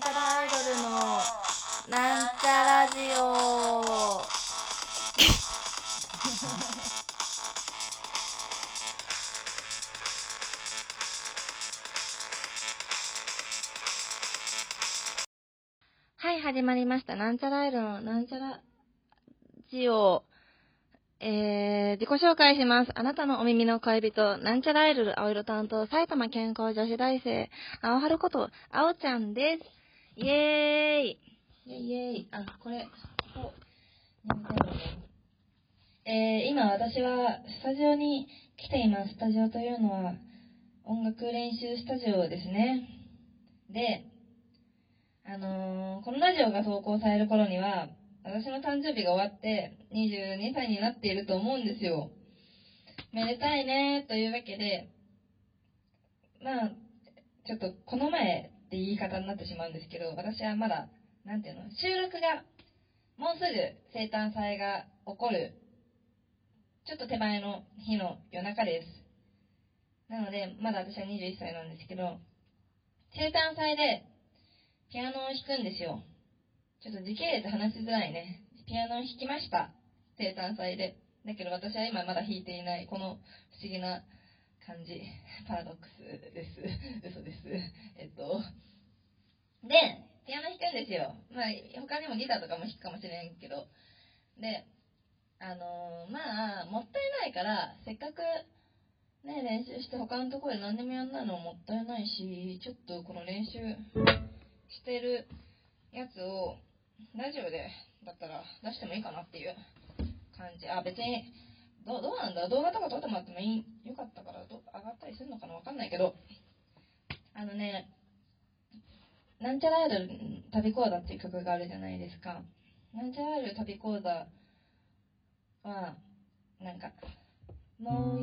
なんちゃらアイドルのなんちゃラジオはい、始まりました。なんちゃらアイドルのなんちゃらジオ。えー、自己紹介します。あなたのお耳の恋人、なんちゃらアイドル青色担当、埼玉健康女子大生、青春こと、青ちゃんです。イエーイイエイイエイあ、これ、ここ、えー、今私はスタジオに来ています。スタジオというのは、音楽練習スタジオですね。で、あのー、このラジオが投稿される頃には、私の誕生日が終わって22歳になっていると思うんですよ。めでたいねというわけで、まあ、ちょっとこの前って言い方になってしまうんですけど、私はまだ、なんていうの、収録が、もうすぐ生誕祭が起こる、ちょっと手前の日の夜中です。なので、まだ私は21歳なんですけど、生誕祭でピアノを弾くんですよ。ちょっと時系列話しづらいね。ピアノを弾きました。生誕祭で。だけど私は今まだ弾いていない、この不思議な感じ。パラドックスです。嘘です。えっと。で、ピアノ弾くんですよ。まあ、他にもギターとかも弾くかもしれんけど。で、あのー、まあ、もったいないから、せっかく、ね、練習して他のところで何でもやんないのもったいないし、ちょっとこの練習してるやつを、ラジオで、だったら出してもいいかなっていう感じ。あ、別に、どうどうなんだ？動画とか撮ってもらってもいい、よかったからど、上がったりするのかな？わかんないけど、あのね、なんちゃらアイドル旅講座っていう曲があるじゃないですか。なんちゃらアイドル旅講座は、なんか、もう、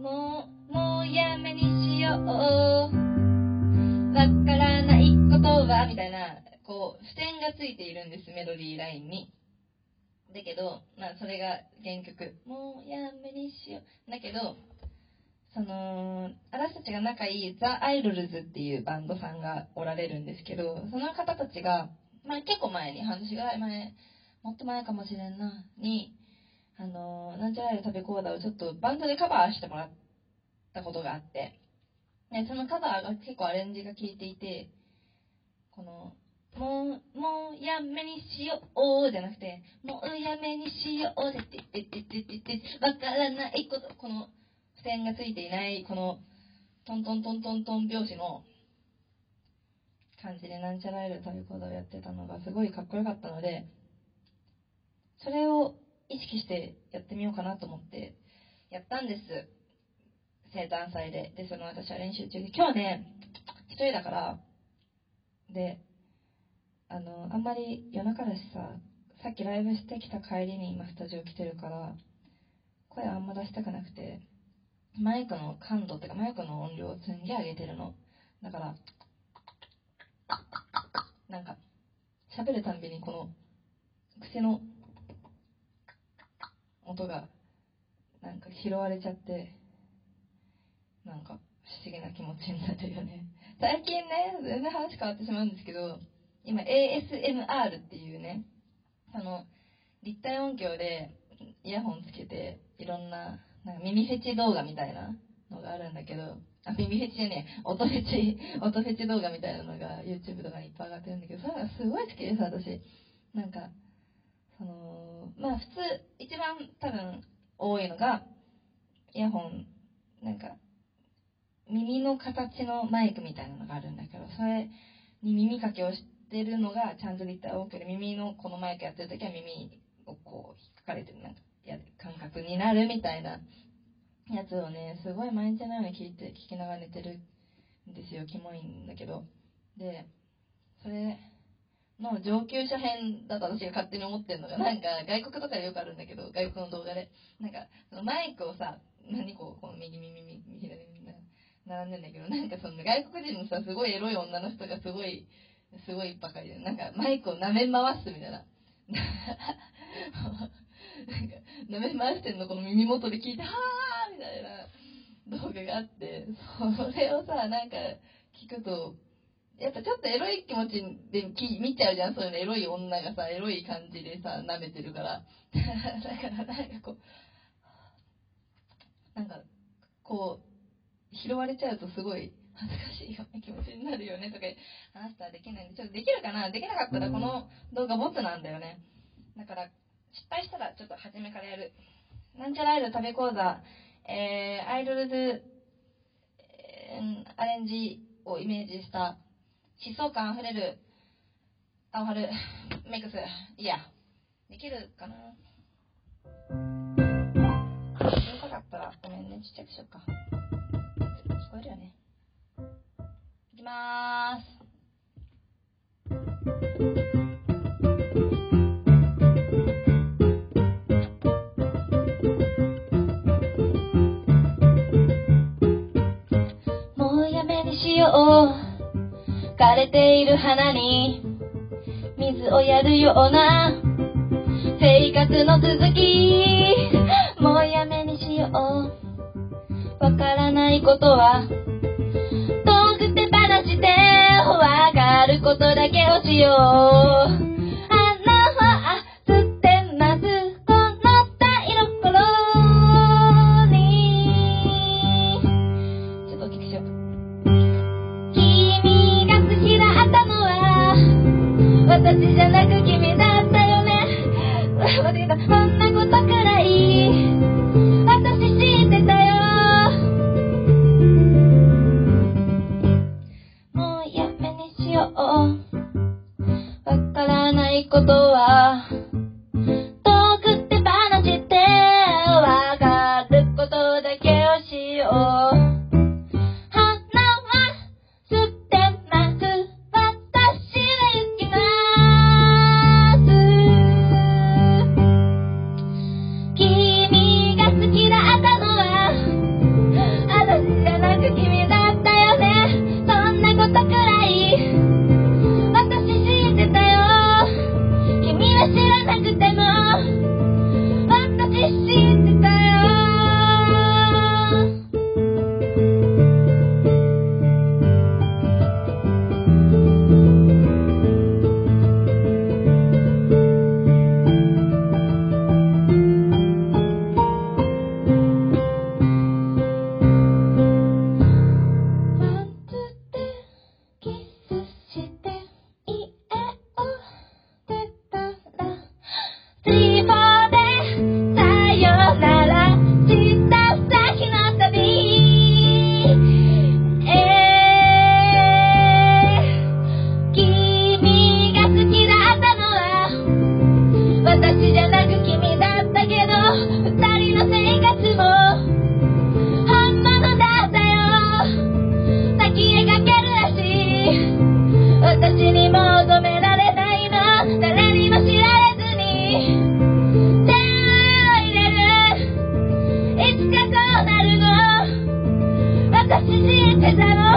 もう、もうやめにしよう。わからないことは、みたいな、こう、付箋がついているんです、メロディーラインに。だけど、まあ、それが原曲。もうやめにしよう。だけど、その、私たちが仲いいザ・アイドルズっていうバンドさんがおられるんですけど、その方たちが、まあ結構前に、半年ぐらい前、もっと前かもしれんな、に、あの、なんちゃらアイドル食べコーダーをちょっとバンドでカバーしてもらったことがあって、で、そのカバーが結構アレンジが効いていて、この、もう、もうやめにしようじゃなくて、もうやめにしようでててててててわからないこと、この付箋がついていない、このトントントントントン拍子の感じでなんちゃらえるということをやってたのがすごいかっこよかったので、それを意識してやってみようかなと思ってやったんです。生誕祭で。で、その私は練習中で、今日ね、一人だから、で、あの、あんまり夜中だしさ、さっきライブしてきた帰りに今スタジオ来てるから、声あんま出したくなくて、マイクの感度っていうかマイクの音量をすんげえ上げてるの。だから、なんか、喋るたんびにこの、癖の音が、なんか拾われちゃって、なんか不思議な気持ちになってるよね。最近ね、全然話変わってしまうんですけど、今 ASMR っていうね、その、立体音響でイヤホンつけて、いろんな、なんか耳フェチ動画みたいなのがあるんだけど、あ、耳フェチね、音フェチ、音フェチ動画みたいなのが YouTube とかにいっぱい上がってるんだけど、それがすごい好きです、私。なんか、その、まあ普通、一番多分多いのが、イヤホン、なんか、耳の形のマイクみたいなのがあるんだけど、それに耳かけをしてるのがちゃんと立体音響で、耳のこのマイクやってる時は耳をこう引っかかれてるなんかや感覚になるみたいなやつをね、すごい毎日のように聞いて、聞きながら寝てるんですよ。キモいんだけど。で、それの上級者編だと私が勝手に思ってるのが、なんか外国とかでよくあるんだけど、外国の動画で。なんか、そのマイクをさ、何こう、こう右耳、右左耳。並んでんだけど、なんかその外国人のさ、すごいエロい女の人がすごい、すごいばかりで、なんかマイクを舐め回すみたいな。なんか、舐め回してんのこの耳元で聞いて、はーみたいな動画があって、それをさ、なんか聞くと、やっぱちょっとエロい気持ちで見ちゃうじゃん、そういうの。エロい女がさ、エロい感じでさ、舐めてるから。だからなんかこう、なんか、こう、拾われちゃうとすごい恥ずかしいような気持ちになるよねとか話したらできない。んで、ちょっとできるかな？できなかったらこの動画ボツなんだよね。だから、失敗したらちょっと初めからやる。なんちゃらアイドル食べ講座、えー、アイドルズ、えー、アレンジをイメージした。疾走感あふれる。青春。メイクス、いや、できるかな？うるさかったらごめんね、ちっちゃくしようか。聞こえるよね。いきまーす。よう。枯れている花に水をやるような生活の続き。もうやめにしよう。わからないことはることだけをしよう。あらは映ってます。この台の頃に。ちょっと大きくしよう。君が好きだったのは、私じゃなく君だったよね。間違えた。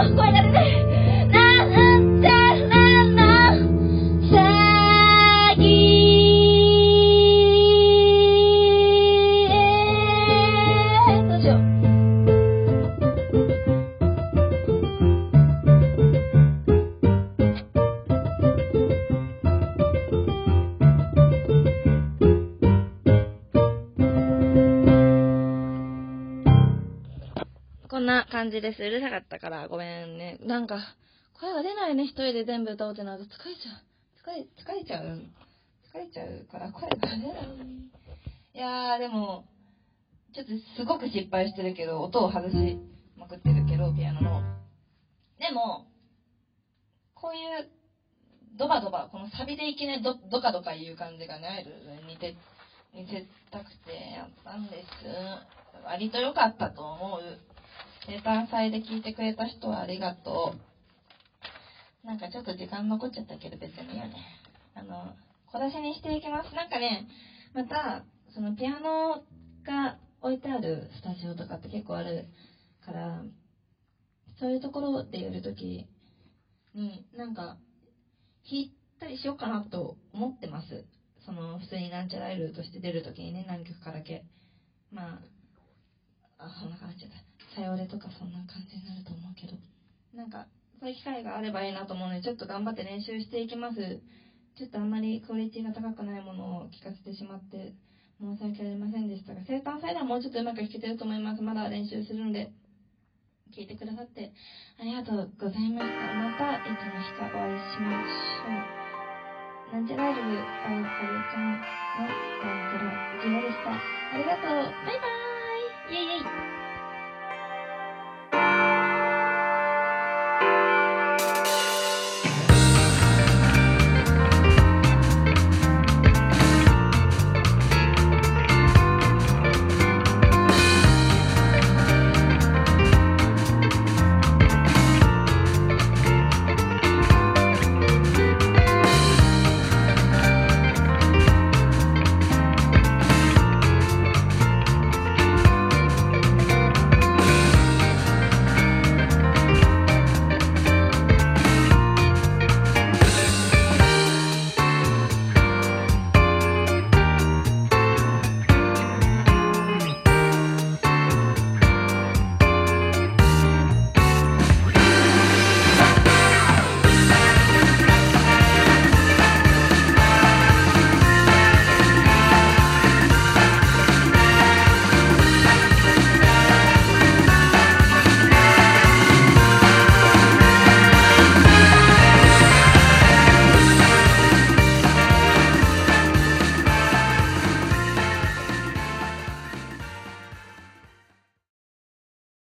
algo 感じです。うるさかったからごめんね。なんか、声が出ないね、一人で全部歌おうってなると疲れちゃう。疲れ、疲れちゃう。疲れちゃうから声が出ない。いやー、でも、ちょっとすごく失敗してるけど、音を外しまくってるけど、ピアノの。でも、こういう、ドバドバ、このサビでいきなりドドカドカいう感じがね、似て、似せたくてやったんです。割と良かったと思う。生誕祭で聞いてくれた人はありがとう。なんかちょっと時間残っちゃったけど別にいいよね。あの、小出しにしていきます。なんかね、また、そのピアノが置いてあるスタジオとかって結構あるから、そういうところでやるときに、なんか、弾いたりしようかなと思ってます。その、普通になんちゃらイルとして出るときにね、何曲かだけ。まあ、あ、そんな感じだ。さよれとかそんな感じになると思うけどなんかそういう機会があればいいなと思うので、ちょっと頑張って練習していきます。ちょっとあんまりクオリティが高くないものを聞かせてしまって、申し訳ありませんでしたが、生誕祭ではもうちょっとうまく弾けてると思います。まだ練習するんで、聞いてくださってありがとうございました。またいつの日かお会いしましょう。なんちゃらイル、あゆかるちゃんのなんちゃらジオでした。ありがとう。バイバイイェイイェイ